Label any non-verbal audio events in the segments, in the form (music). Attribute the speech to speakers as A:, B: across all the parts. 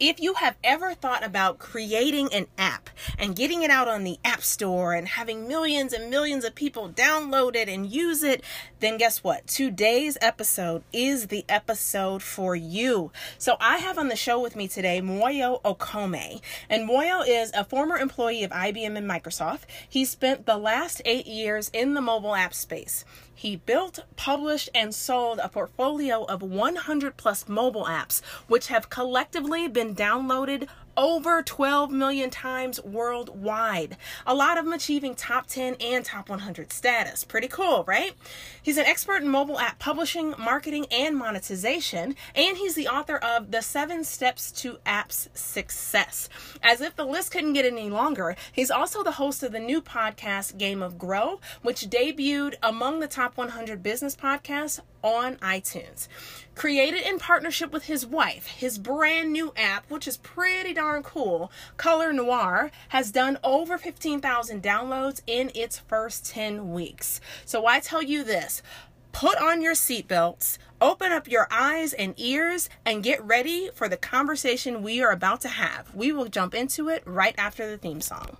A: if you have ever thought about creating an app and getting it out on the App Store and having millions and millions of people download it and use it, then guess what? Today's episode is the episode for you. So I have on the show with me today Moyo Okome. And Moyo is a former employee of IBM and Microsoft. He spent the last eight years in the mobile app space. He built, published, and sold a portfolio of 100 plus mobile apps, which have collectively been downloaded over 12 million times worldwide. A lot of them achieving top 10 and top 100 status. Pretty cool, right? He's an expert in mobile app publishing, marketing, and monetization, and he's the author of The Seven Steps to Apps Success. As if the list couldn't get any longer, he's also the host of the new podcast Game of Grow, which debuted among the top 100 business podcasts on iTunes. Created in partnership with his wife, his brand new app, which is pretty darn cool, Color Noir, has done over 15,000 downloads in its first 10 weeks. So I tell you this put on your seatbelts, open up your eyes and ears, and get ready for the conversation we are about to have. We will jump into it right after the theme song.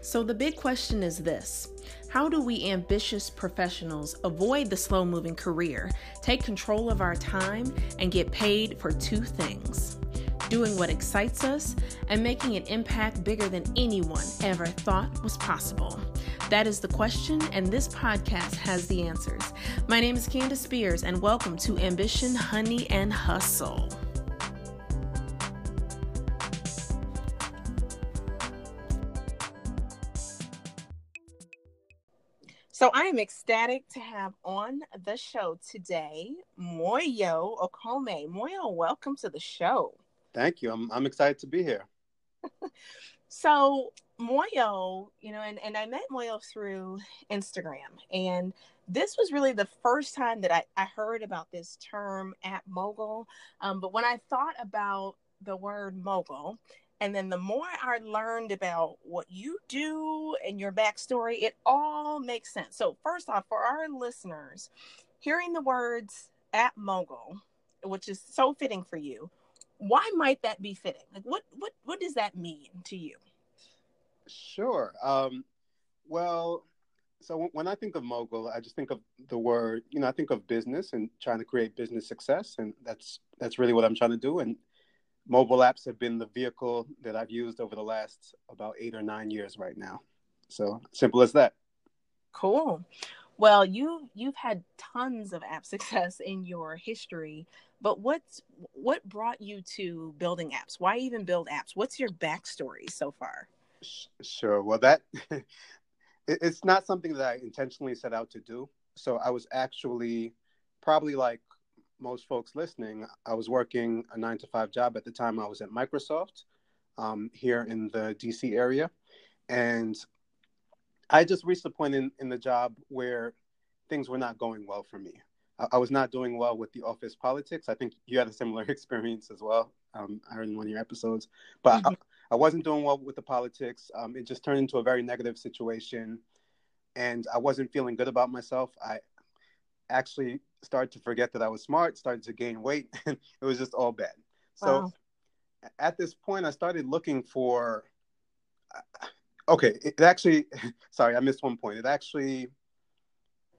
A: So, the big question is this how do we ambitious professionals avoid the slow moving career, take control of our time, and get paid for two things? Doing what excites us and making an impact bigger than anyone ever thought was possible. That is the question, and this podcast has the answers. My name is Candace Spears, and welcome to Ambition, Honey, and Hustle. So I am ecstatic to have on the show today Moyo Okome. Moyo, welcome to the show.
B: Thank you. I'm I'm excited to be here. (laughs)
A: so Moyo, you know, and, and I met Moyo through Instagram. And this was really the first time that I, I heard about this term app mogul. Um, but when I thought about the word mogul, and then the more I learned about what you do and your backstory, it all makes sense. So, first off, for our listeners, hearing the words app mogul, which is so fitting for you, why might that be fitting? Like what what what does that mean to you?
B: Sure. Um, well, so when I think of mogul, I just think of the word, you know, I think of business and trying to create business success, and that's that's really what I'm trying to do. And mobile apps have been the vehicle that I've used over the last about eight or nine years right now. So simple as that.
A: Cool. Well, you you've had tons of app (laughs) success in your history, but what's what brought you to building apps? Why even build apps? What's your backstory so far?
B: Sure. Well, that (laughs) it's not something that I intentionally set out to do. So I was actually probably like most folks listening, I was working a nine to five job at the time. I was at Microsoft um, here in the DC area. And I just reached a point in, in the job where things were not going well for me. I, I, was not doing well with the office politics. I think you had a similar (laughs) experience as well. Um, I heard in one of your episodes, but mm-hmm. I, I, wasn't doing well with the politics. Um, it just turned into a very negative situation. And I wasn't feeling good about myself. I actually started to forget that I was smart, started to gain weight, (laughs) and it was just all bad. So wow. at this point, I started looking for. Uh, okay, it actually, (laughs) sorry, I missed one point. It actually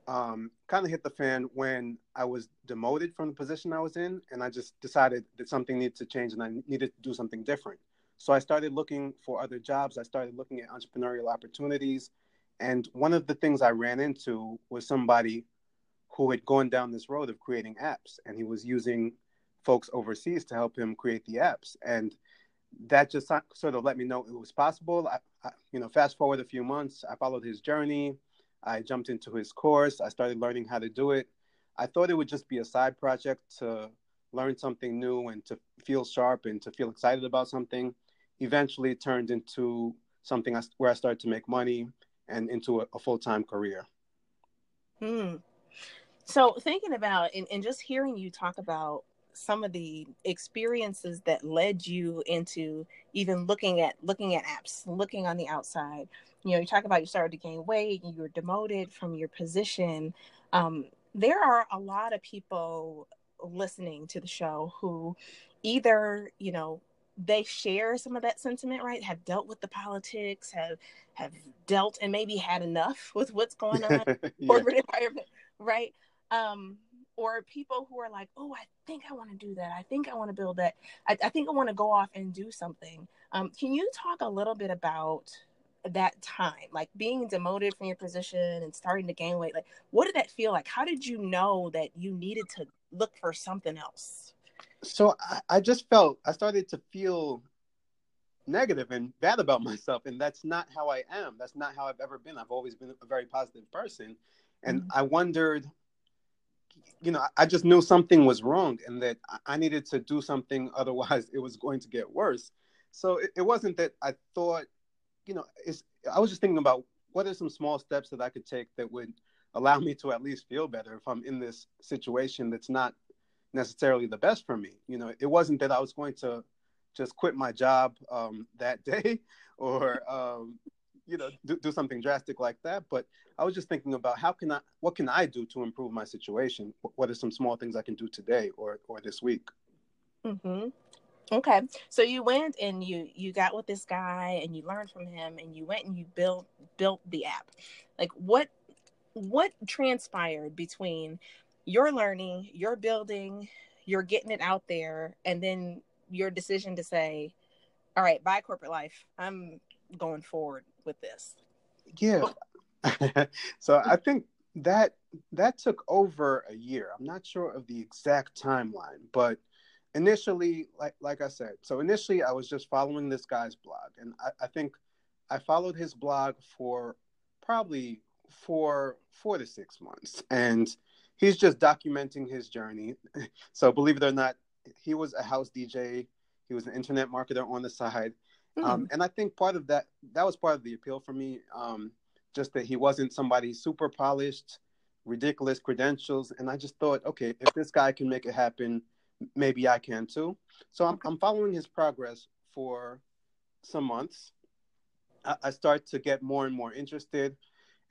B: um, kind of hit the fan when I was demoted from the position I was in, and I just decided that something needed to change and I needed to do something different. So I started looking for other jobs. I started looking at entrepreneurial opportunities. And one of the things I ran into was somebody who had gone down this road of creating apps and he was using folks overseas to help him create the apps. And that just sort of let me know it was possible. I, I, you know fast forward a few months i followed his journey. I jumped into his course. I started learning how to do it. I thought it would just be a side project to learn something new and to feel sharp and to feel excited about something. Eventually it turned into something where i started to make money and into a, a full-time career.
A: Hmm so thinking about and, and just hearing you talk about some of the experiences that led you into even looking at looking at apps, looking on the outside. You know, you talk about you started to gain weight, you were demoted from your position. Um, there are a lot of people listening to the show who either, you know, they share some of that sentiment, right? Have dealt with the politics, have have dealt and maybe had enough (laughs) with what's going on (laughs) yeah. corporate environment, right? Um, or people who are like, oh, I think I want to do that. I think I want to build that. I, I think I want to go off and do something. Um, can you talk a little bit about that time, like being demoted from your position and starting to gain weight? Like, what did that feel like? How did you know that you needed to look for something else?
B: So I, I just felt I started to feel negative and bad about myself, and that's not how I am. That's not how I've ever been. I've always been a very positive person, and mm-hmm. I wondered. You know, I just knew something was wrong and that I needed to do something, (laughs) otherwise, it was going to get worse. So it, it wasn't that I thought you know, I was just thinking about what are some small steps that I could take that would allow me to at least feel better if I'm in this situation that's not necessarily the best for me. You know, it wasn't that I was going to just quit my job um, that (laughs) day or, um, you know, do, do, something drastic like that. But I was just thinking about how can I, what can I do to improve my situation? What are some small things I can do today or, or this week?
A: Mm-hmm. Okay. So you went and you you got with this guy and you learned from him and you went and you built built the app. Like what what transpired between your learning, your building, you're getting it out there and then your decision to say, "All right, bye corporate life. I'm going forward with this."
B: Yeah. (laughs) so I think that that took over a year. I'm not sure of the exact timeline, but initially, like like I said, so initially I was just following this guy's blog, and I, I think I followed his blog for probably four four to six months, and he's just documenting his journey. (laughs) So believe it or not, he was a house DJ. He was an internet marketer on the side, mm. um, and I think part of that that was part of the appeal for me. Um, just that he wasn't somebody super polished, ridiculous credentials, and I just thought, okay, if this guy can make it happen, maybe I can too. So I'm, I'm following his progress for some months. I, I start to get more and more interested.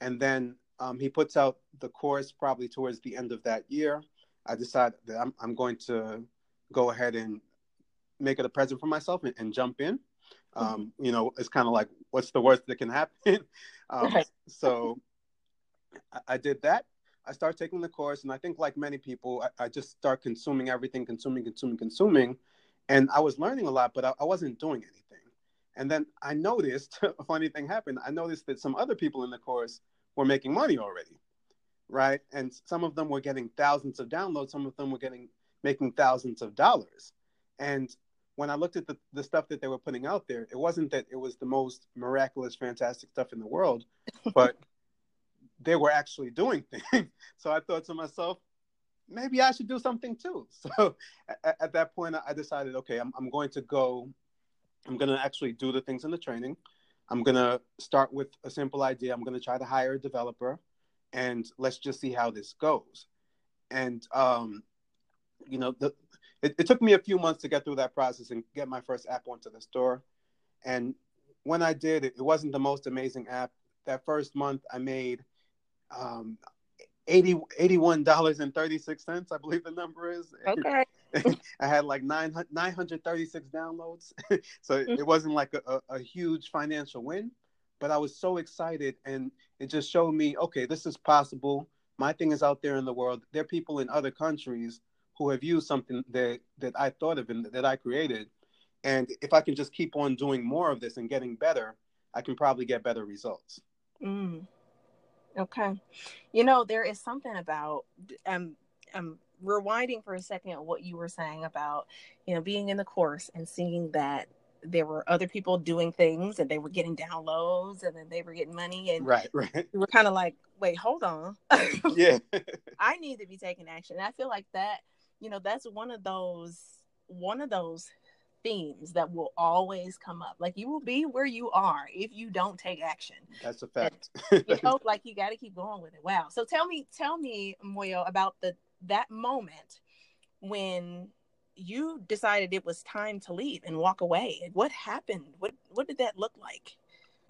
B: And then um, he puts out the course probably towards the end of that year. I decide that I'm, I'm going to go ahead and make it a present for myself and, and jump in. Um, mm-hmm. You know, it's kind of like, what's the worst that can happen? (laughs) um, right. So I, I did that. I start taking the course, and I think, like many people, I, I, just start consuming everything, consuming, consuming, consuming. And I was learning a lot, but I, I wasn't doing anything. And then I noticed (laughs) a funny thing happened. I noticed that some other people in the course were making money already, right? And some of them were getting thousands of downloads, some of them were getting making thousands of dollars. And when I looked at the, the stuff that they were putting out there, it wasn't that it was the most miraculous, fantastic stuff in the world, (laughs) but they were actually doing things. (laughs) so I thought to myself, maybe I should do something too. (laughs) So at, at that point, I decided, okay, I'm, I'm going to go, I'm going to actually do the things in the training. I'm going to start with a simple idea. I'm going to try to hire a developer and let's just see how this goes. And, um, you know, the, it, it took me a few months to get through that process and get my first app onto the store. And when I did, it, it wasn't the most amazing app. That first month, I made um, 80 $81.36 i believe the number is. (laughs)
A: Okay.
B: I had like 9, 936 downloads. (laughs) So it, it wasn't like a, a, a, huge financial win but i was so excited and it just showed me okay this is possible. My thing is out there in the world. There are people in other countries who have used something that that i thought of and that i created and if i can just keep on doing more of this and getting better i can probably get better results
A: mm. Okay. You know, there is something about um um rewinding for a second what you were saying about, you know, being in the course and seeing that there were other people doing things and they were getting downloads and then they were getting money and
B: right, right.
A: We were kind of like, wait, hold on.
B: yeah. (laughs)
A: I need to be taking action. And I feel like that, you know, that's one of those one of those themes that will always come up. Like you will be where you are if you don't take action.
B: That's a fact.
A: And, you (laughs) know, like you got to keep going with it. Wow. So tell me, tell me, Moyo, about the that moment when you decided it was time to leave and walk away. What happened? What what did that look like?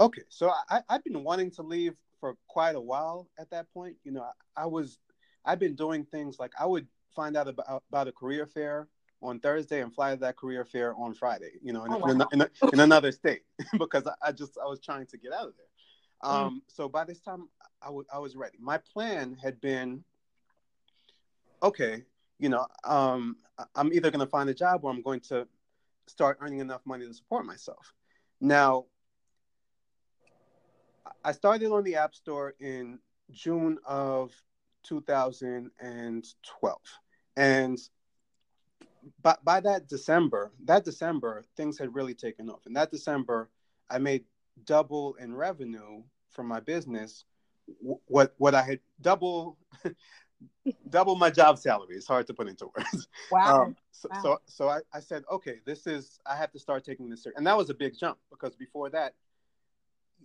B: Okay, so I, I've been wanting to leave for quite a while at that point. You know, I, I was I've been doing things like I would find out about, about a career fair on Thursday and fly to that career fair on Friday, you know, in,
A: Oh, wow.
B: in, in, in another state (laughs) because I, I just I was trying to get out of there.
A: Mm.
B: Um, So by this time, I was ready. My plan had been, okay, you know, um, I'm either going to find a job or I'm going to start earning enough money to support myself. Now, I started on the App Store in June of 2012, and by, by that December, that December, things had really taken off. And that December, I made double in revenue from my business. What what I had double (laughs) double my job salary. It's hard to put into words.
A: Wow.
B: Um, so,
A: Wow.
B: so so I, I said, okay, this is I have to start taking this serious. And that was a big jump because before that,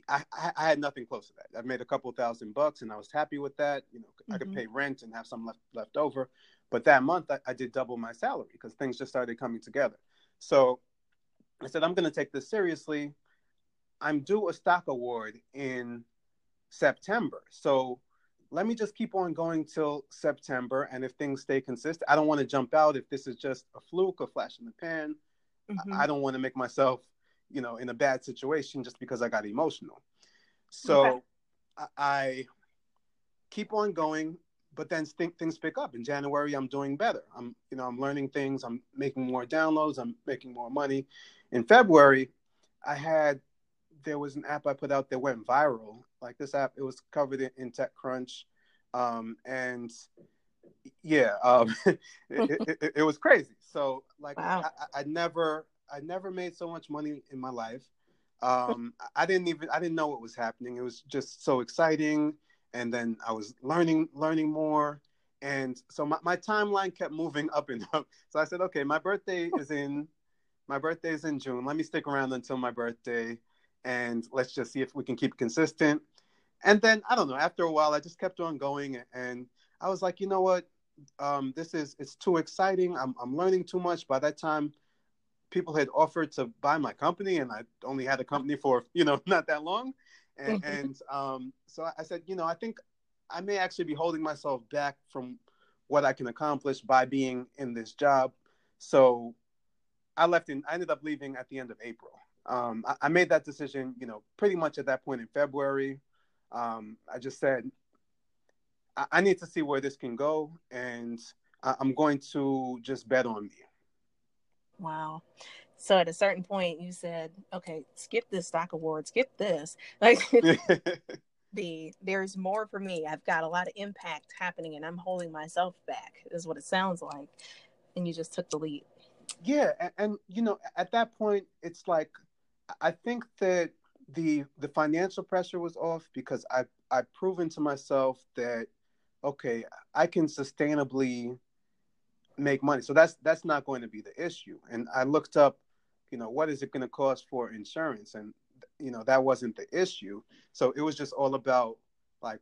B: I, I, had nothing close to that. I made a couple thousand bucks and I was happy with that. You know, I could
A: Mhm.
B: pay rent and have some left left over. But that month I, I did double my salary because things just started coming together. So I said, I'm gonna take this seriously. I'm due a stock award in September. So let me just keep on going till September. And if things stay consistent, I don't want to jump out if this is just a fluke, a flash in the pan.
A: Mhm.
B: I don't want to make myself, you know, in a bad situation just because I got emotional. So
A: Okay.
B: I, I keep on going, but then think things pick up. In January, I'm doing better. I'm, you know, I'm learning things. I'm making more downloads. I'm making more money. In February, I had there was an app I put out that went viral. Like this app, it was covered in, in TechCrunch, um, and yeah, um, (laughs) it, it, it, was crazy. So like
A: Wow.
B: I, I never I never made so much money in my life. Um, I didn't even I didn't know what was happening. It was just so exciting, and then I was learning learning more, and so my, my timeline kept moving up and (laughs) up. So I said, okay, my birthday (laughs) is in my birthday is in June. Let me stick around until my birthday, and let's just see if we can keep consistent. And then I don't know. After a while, I just kept on going, and I was like, you know what? Um, this is it's too exciting. I'm I'm learning too much. By that time, people had offered to buy my company, and I only had a company for you know (laughs) not that long, and,
A: Mhm.
B: and um, so I said, you know, I think I may actually be holding myself back from what I can accomplish by being in this job. So I left in. I ended up leaving at the end of April. Um, I, I made that decision, you know, pretty much at that point in February. Um, I just said, I, I need to see where this can go, and I, I'm going to just bet on me.
A: Wow. So at a certain point, you said, "Okay, skip this stock award, skip this." (laughs) Like (laughs) the there's more for me. I've got a lot of impact happening, and I'm holding myself back. Is what it sounds like. And you just took the lead.
B: yeah and, and you know at that point it's like i think that the the financial pressure was off because i i've proven to myself that okay i can sustainably make money. So that's that's not going to be the issue. And i looked up you know what is it going to cost for insurance? And you know that wasn't the issue. So it was just all about like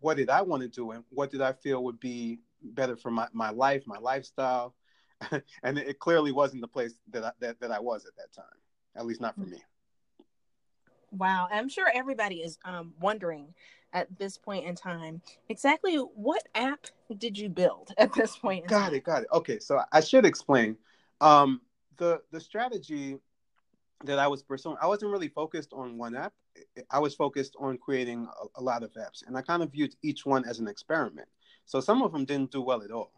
B: what did i want to do? And what did i feel would be better for my, my life my lifestyle? (laughs) And it clearly wasn't the place that I, that, that I was at that time at least not for me.
A: Wow, I'm sure everybody is um, wondering at this point in time. Exactly what app did you build at this point. In
B: got
A: time?
B: it got it. Okay so i should explain. Um the the strategy that i was pursuing i wasn't really focused on one app. I was focused on creating a, a lot of apps and i kind of viewed each one as an experiment. So some of them didn't do well at all.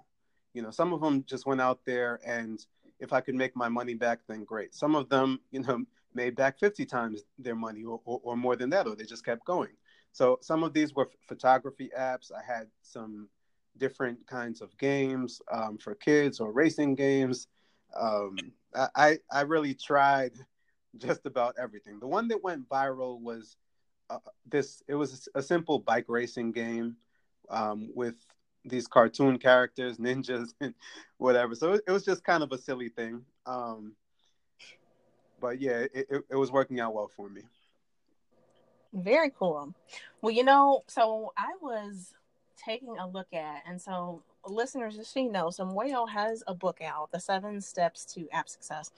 B: You know some of them just went out there and if i could make my money back then great. Some of them you know made back 50 times their money or, or, or more than that or they just kept going so some of these were photography apps i had some different kinds of games um, for kids or racing games. Um, I, I really tried (laughs) just about everything. The one that went viral was uh, this. It was a simple bike racing game um, with these cartoon characters, (laughs) ninjas, and whatever. So it, was just kind of a silly thing. Um, but yeah, it, it was working out well for me.
A: Very cool. Well, you know, so I was taking a look at, and so listeners, just so you know, Moyo has a book out, The Seven Steps to App Success.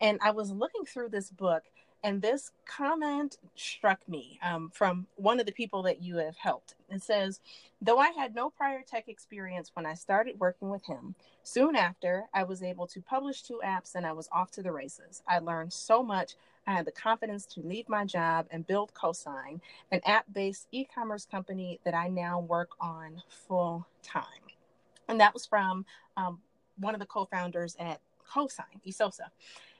A: And I was looking through this book, And this comment struck me um, from one of the people that you have helped. It says, Though I had no prior tech experience when I started working with him, soon after I was able to publish two apps and I was off to the races. I learned so much. I had the confidence to leave my job and build Cosign, an app based e commerce company that I now work on full time. And that was from um, one of the co founders at Cosign, Esosa.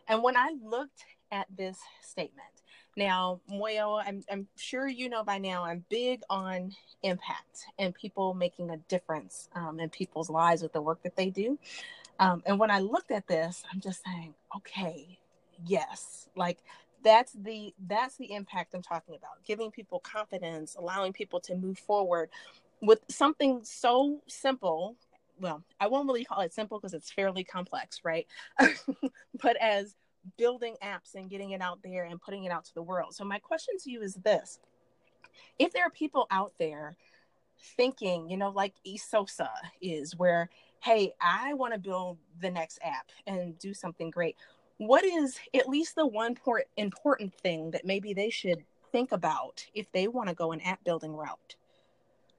A: And when I looked at this statement, now, Moyo, I'm, I'm sure you know by now, I'm big on impact and people making a difference um, in people's lives with the work that they do. Um, and when I looked at this, I'm just saying, okay, yes, like that's the that's the impact I'm talking about. Giving people confidence, allowing people to move forward with something so simple well, I won't really call it simple because it's fairly complex, right? (laughs) but as building apps and getting it out there and putting it out to the world. So, my question to you is this if there are people out there thinking, you know, like Esosa is, where, hey, I want to build the next app and do something great, what is at least the one port important thing that maybe they should think about if they want to go an app building route?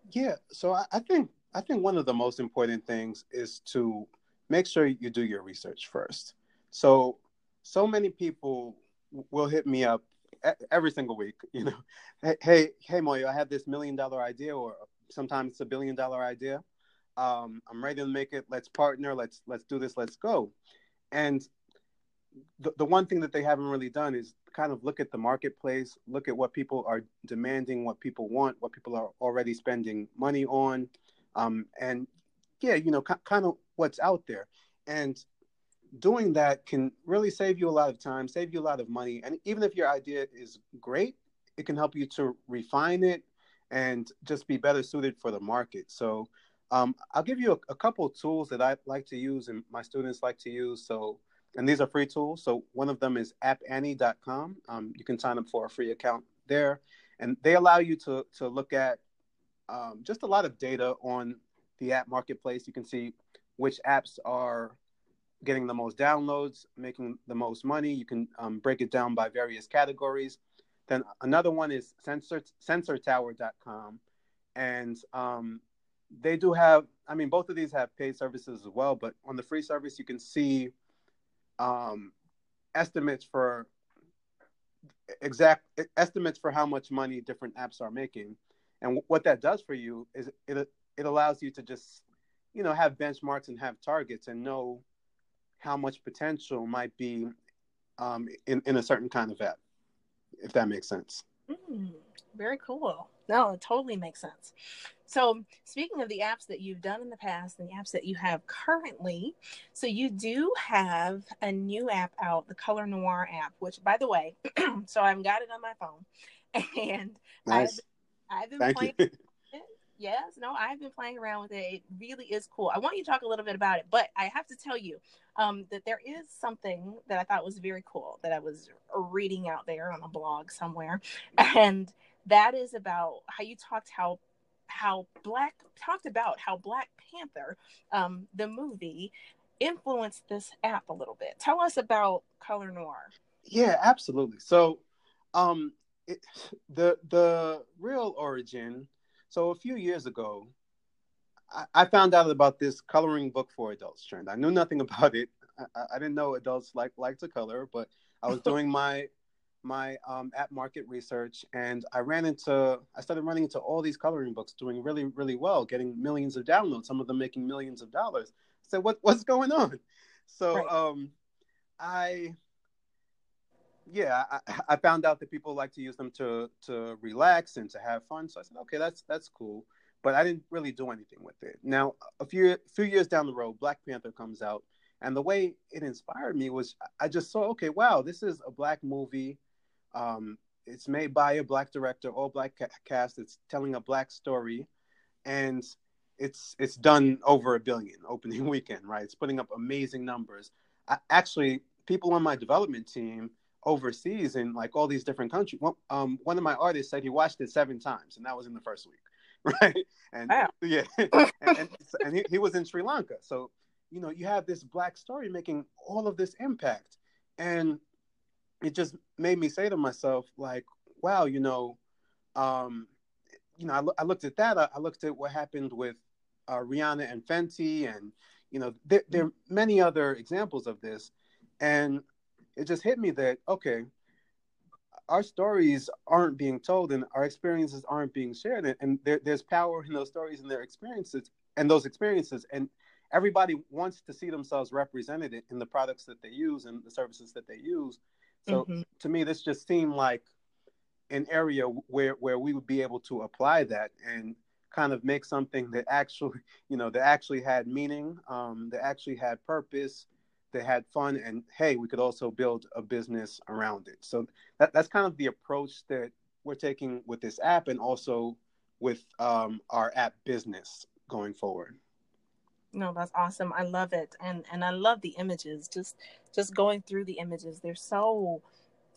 B: Yeah, so I, I think I think one of the most important things is to make sure you do your research first. So, so many people will hit me up every single week. (laughs) You know, hey, hey, Moyo, I have this million dollar idea, or sometimes it's a billion dollar idea. Um, I'm ready to make it. Let's partner. Let's let's do this. Let's go. And the, the one thing that they haven't really done is kind of look at the marketplace, look at what people are demanding, what people want, what people are already spending money on, um, and yeah, you know, kind of what's out there. And doing that can really save you a lot of time, save you a lot of money. And even if your idea is great, it can help you to refine it and just be better suited for the market. So um, I'll give you a, a couple tools that I like to use and my students like to use. So, and these are free tools. So one of them is appannie.com. Um, you can sign up for a free account there, and they allow you to to look at um, just a lot of data on the app marketplace. You can see which apps are getting the most downloads, making the most money. You can um, break it down by various categories. Then another one is sensor, sensortower.com. And um, they do have, I mean, both of these have paid services as well, but on the free service, you can see um, estimates for exact estimates for how much money different apps are making. And what that does for you is it it allows you to just you know have benchmarks and have targets and know how much potential might be um, in in a certain kind of app, if that makes sense.
A: Mm, very cool. No, it totally makes sense. So, speaking of the apps that you've done in the past and the apps that you have currently, so you do have a new app out, the Color Noir app, which, by the way, (clears throat) so I've got it on my phone, (laughs) and nice. I've I've been Thank playing. You. (laughs) yes, no, I've been playing around with it. It really is cool. I want you to talk a little bit about it, but I have to tell you um, that there is something that I thought was very cool that I was reading out there on a blog somewhere, (laughs) and that is about how you talked how how black talked about how Black Panther, um, the movie, influenced this app a little bit. Tell us about Color Noir.
B: Yeah, absolutely. So, um, it, the the real origin. So a few years ago, I, I, found out about this coloring book for adults trend. I knew nothing (laughs) about it. I, I didn't know adults like like to color, but I was (laughs) doing my my um, app market research, and I ran into I started running into all these coloring books doing really really well, getting millions of downloads. Some of them making millions of dollars. I said, "What what's going on?" So right. um, I yeah, I, I, found out that people like to use them to to relax and to have fun. So I said, okay, that's that's cool. But I didn't really do anything with it. Now, a few few years down the road, Black Panther comes out, and the way it inspired me was I just saw, okay, wow, this is a black movie. Um, it's made by a black director, all black ca- cast. It's telling a black story, and it's it's done over a billion (laughs) opening weekend, right? It's putting up amazing numbers. I, actually, people on my development team overseas in like all these different countries. Well, um, one of my artists said he watched it seven times, and that was in the first week, (laughs) right? And wow. (laughs) yeah, and, and, and he, he was in Sri Lanka. So you know, you have this black story making all of this impact, and it just made me say to myself, like, wow, you know, um, you know, I, lo- I looked at that. I, I, looked at what happened with uh, Rihanna and Fenty, and you know, there, there are many other examples of this, and it just hit me that okay, our stories aren't being told, and our experiences aren't being shared, and, and there, there's power in those stories and their experiences, and those experiences, and everybody wants to see themselves represented in the products that they use and the services that they use. So mm-hmm. to me, this just seemed like an area where where we would be able to apply that and kind of make something that actually, (laughs) you know, that actually had meaning, um, that actually had purpose, that had fun, and hey, we could also build a business around it. So that, that's kind of the approach that we're taking with this app, and also with um, our app business going forward.
A: No, that's awesome. I love it, and and I love the images. Just just going through the images, they're so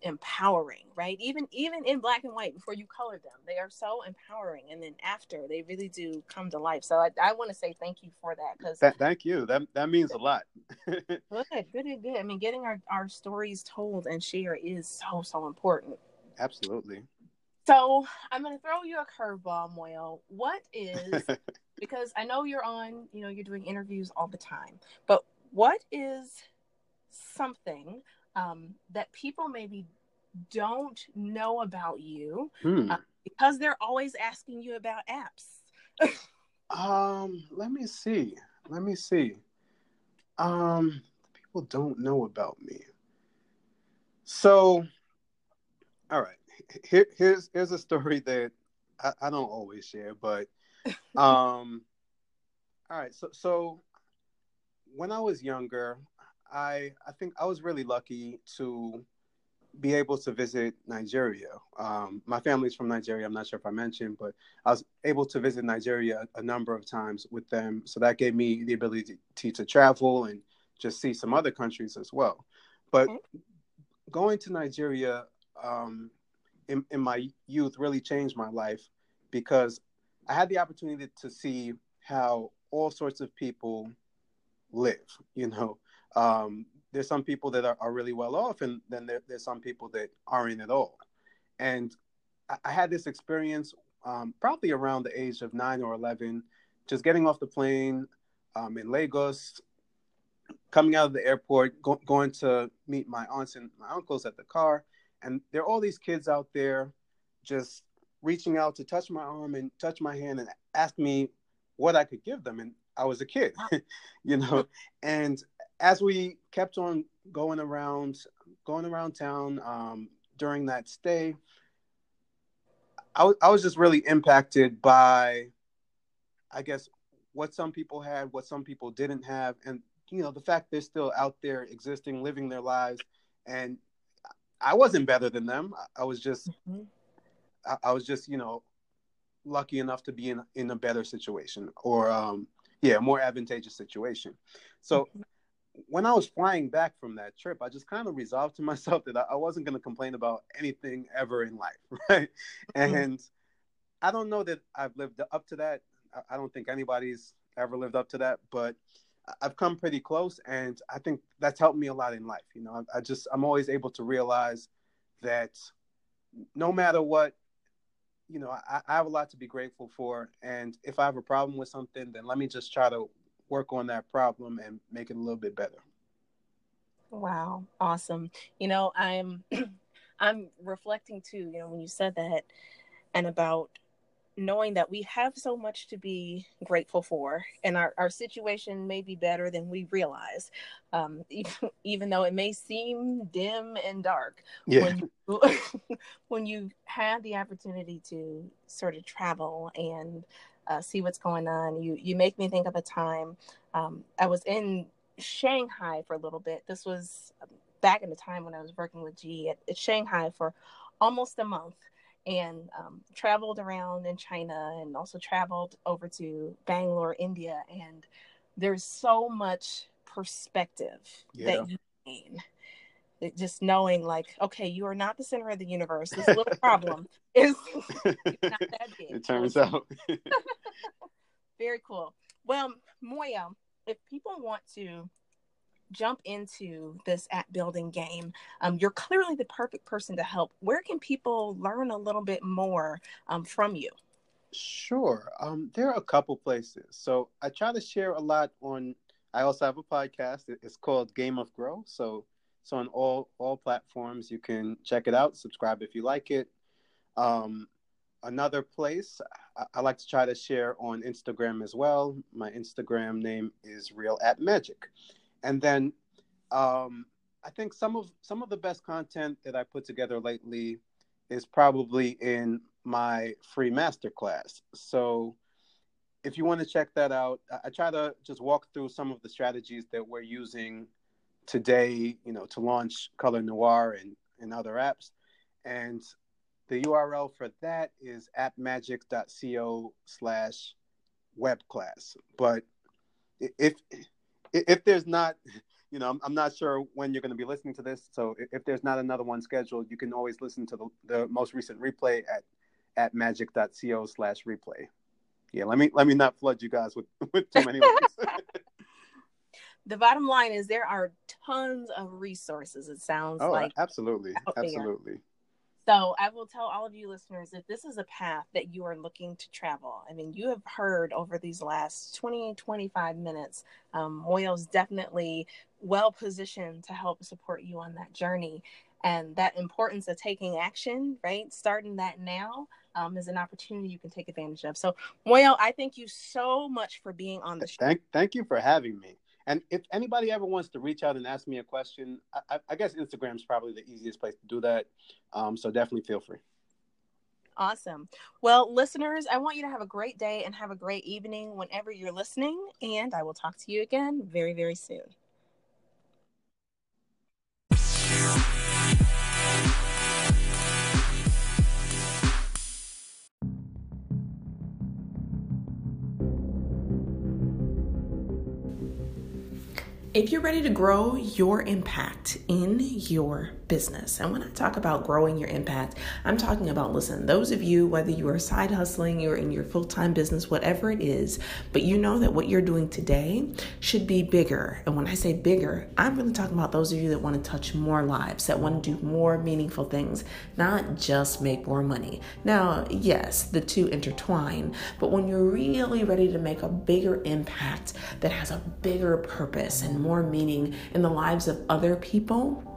A: empowering, right? Even even in black and white before you color them, they are so empowering, and then after they really do come to life. So I, I want to say thank you for that because
B: Th- thank you. That that means a lot. (laughs)
A: good, good, good. I mean, getting our our stories told and shared is so so important.
B: Absolutely.
A: So I'm going to throw you a curveball, Moyo. What is (laughs) because I know you're on, you know, you're doing interviews all the time, but what is something um, that people maybe don't know about you hmm. uh, because they're always asking you about apps?
B: um, let me see. Let me see. Um, people don't know about me. So, all right. Here, here's here's a story that I, I don't always share, but um, all right. So so when I was younger, I I think I was really lucky to be able to visit Nigeria. Um, my family's from Nigeria. I'm not sure if I mentioned, but I was able to visit Nigeria a, number of times with them. So that gave me the ability to, to travel and just see some other countries as well. But okay. going to Nigeria um, in, in my youth really changed my life because I had the opportunity to see how all sorts of people live. You know, um, there's some people that are, are, really well off, and then there, there's some people that aren't at all. And I, I had this experience um, probably around the age of nine or 11, just getting off the plane um, in Lagos, coming out of the airport, go, going to meet my aunts and my uncles at the car. And there are all these kids out there just reaching out to touch my arm and touch my hand and ask me what I could give them. And I was a kid, (laughs) you know. and as we kept on going around, going around town um, during that stay, I, w- I was just really impacted by, I guess, what some people had, what some people didn't have, and you know the fact they're still out there existing, living their lives, and I wasn't better than them. I was just, mm-hmm. I, I, was just, you know, lucky enough to be in in a better situation, or um, yeah, more advantageous situation. So. Mm-hmm. When I was flying back from that trip, I just kind of resolved to (laughs) myself that I, wasn't going to complain about anything ever in life, (laughs) right? Mm-hmm. And I don't know that I've lived up to that. I, I don't think anybody's ever lived up to that, but I've come pretty close, and I think that's helped me a lot in life. You know, I, I just I'm always able to realize that no matter what, you know, I, I, have a lot to be grateful for, and if I have a problem with something, then let me just try to work on that problem and make it a little bit better.
A: Wow, awesome! You know, I'm (clears throat) I'm reflecting too. You know, when you said that, and about knowing that we have so much to be grateful for and our, our situation may be better than we realize um, (laughs) even, even though it may seem dim and dark yeah. when, you, (laughs) when you have the opportunity to sort of travel and uh, see what's going on. You you make me think of a time um, i was in shanghai for a little bit. This was back in the time when i was working with g at, at shanghai for almost a month and um, traveled around in China and also traveled over to Bangalore, India. And there's so much perspective yeah. that you gain. It, just knowing, like, okay, you are not the center of the universe. This little problem (laughs) is (laughs) not that (laughs) big.
B: It turns out.
A: Very cool. Well, Moyo, if people want to jump into this app building game, um, you're clearly the perfect person to help. Where can people learn a little bit more um, from you?
B: Sure. Um, there are a couple places. So I try to share a lot on. I also have a podcast. It's called Game of Grow. So so on all all platforms, you can check it out. Subscribe if you like it. Um, another place I, I, like to try to share on Instagram as well. My Instagram name is Real at Magic, and then um, I think some of some of the best content that I put together lately is probably in my free masterclass. So if you want to check that out, I try to just walk through some of the strategies that we're using today, you know, to launch Color Noir and, and other apps. And the URL for that is appmagic.co slash web class. But if if there's not, (laughs) you know, I'm, not sure when you're going to be listening to this. So if there's not another one scheduled, you can always listen to the, the most recent replay at appmagic.co slash replay. Yeah, let me let me not flood you guys with, (laughs) with too many links. (laughs)
A: the bottom line is there are tons of resources. It sounds oh, like
B: absolutely, absolutely. There.
A: So I will tell all of you listeners if this is a path that you are looking to travel. I mean, you have heard over these last 20, 25 minutes, um, Moyo's definitely well positioned to help support you on that journey. And that importance of taking action, right? Starting that now um, is an opportunity you can take advantage of. So, Moyo, I thank you so much for being on the show.
B: Thank, thank you for having me. And if anybody ever wants to reach out and ask me a question, I, I guess Instagram is probably the easiest place to do that. Um, so definitely feel free.
A: Awesome. Well, listeners, I want you to have a great day and have a great evening whenever you're listening. And I will talk to you again very, very soon. If you're ready to grow your impact in your business, and when I talk about growing your impact, I'm talking about listen, those of you, whether you are side hustling, you're in your full time business, whatever it is, but you know that what you're doing today should be bigger. And when I say bigger, I'm really talking about those of you that want to touch more lives, that want to do more meaningful things, not just make more money. Now, yes, the two intertwine, but when you're really ready to make a bigger impact that has a bigger purpose and more meaning in the lives of other people,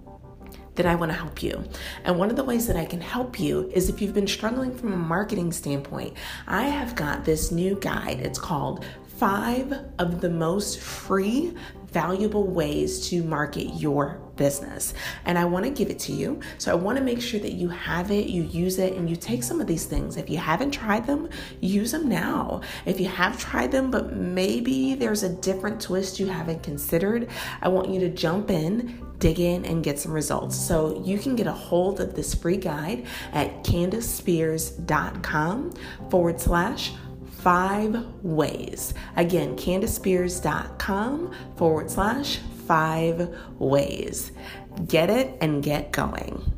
A: then I want to help you. And one of the ways that I can help you is if you've been struggling from a marketing standpoint, I have got this new guide. It's called Five of the Most Free valuable ways to market your business. And I want to give it to you. So I want to make sure that you have it, you use it, and you take some of these things. If you haven't tried them, use them now. If you have tried them, but maybe there's a different twist you haven't considered, I want you to jump in, dig in, and get some results. So you can get a hold of this free guide at candicespears.com forward slash five ways. Again, candicespears.com forward slash five ways. Get it and get going.